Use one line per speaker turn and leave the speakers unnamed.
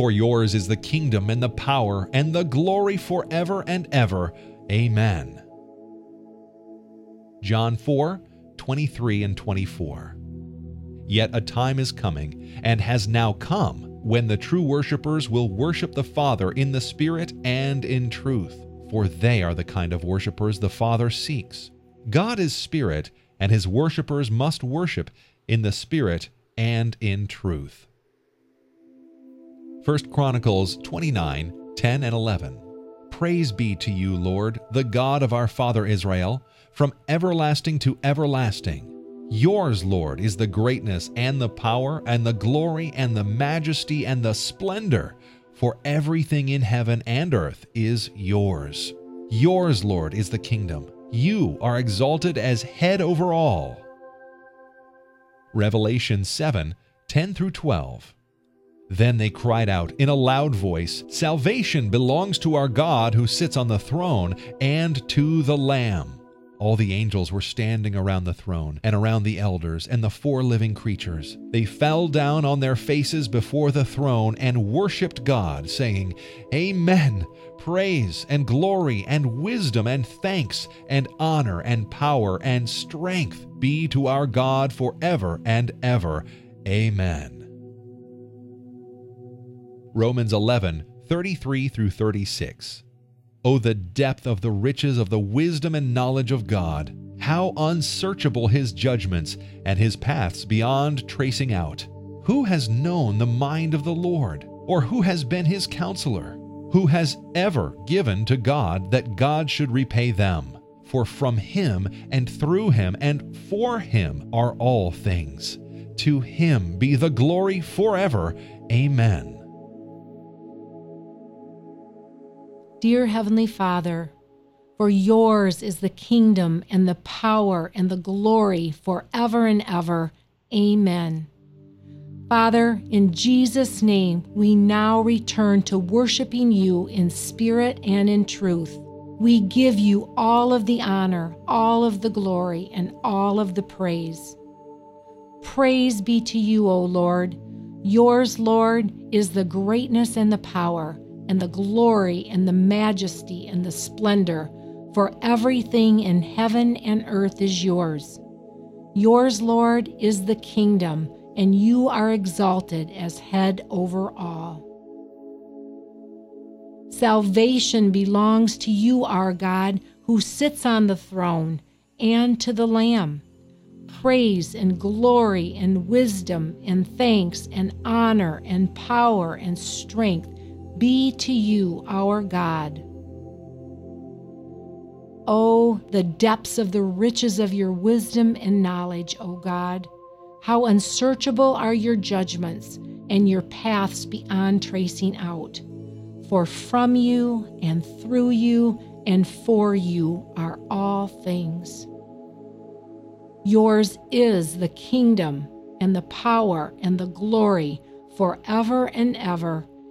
For yours is the kingdom and the power and the glory forever and ever. Amen. John 4 23 and 24. Yet a time is coming, and has now come, when the true worshippers will worship the Father in the Spirit and in truth, for they are the kind of worshippers the Father seeks. God is Spirit, and his worshippers must worship in the Spirit and in truth. 1 Chronicles 29 10 and 11. Praise be to you, Lord, the God of our father Israel, from everlasting to everlasting. Yours, Lord, is the greatness and the power and the glory and the majesty and the splendor, for everything in heaven and earth is yours. Yours, Lord, is the kingdom. You are exalted as head over all. Revelation 7 10 through 12. Then they cried out in a loud voice Salvation belongs to our God who sits on the throne and to the Lamb. All the angels were standing around the throne and around the elders and the four living creatures. They fell down on their faces before the throne and worshiped God, saying, Amen. Praise and glory and wisdom and thanks and honor and power and strength be to our God forever and ever. Amen. Romans 11 33 through 36. Oh, the depth of the riches of the wisdom and knowledge of God! How unsearchable his judgments, and his paths beyond tracing out! Who has known the mind of the Lord? Or who has been his counselor? Who has ever given to God that God should repay them? For from him, and through him, and for him are all things. To him be the glory forever. Amen.
Dear Heavenly Father, for yours is the kingdom and the power and the glory forever and ever. Amen. Father, in Jesus' name, we now return to worshiping you in spirit and in truth. We give you all of the honor, all of the glory, and all of the praise. Praise be to you, O Lord. Yours, Lord, is the greatness and the power and the glory and the majesty and the splendor, for everything in heaven and earth is yours. Yours, Lord, is the kingdom, and you are exalted as head over all. Salvation belongs to you, our God, who sits on the throne, and to the Lamb. Praise and glory and wisdom and thanks and honor and power and strength be to you, our God. Oh, the depths of the riches of your wisdom and knowledge, O God. How unsearchable are your judgments and your paths beyond tracing out. For from you and through you and for you are all things. Yours is the kingdom and the power and the glory forever and ever.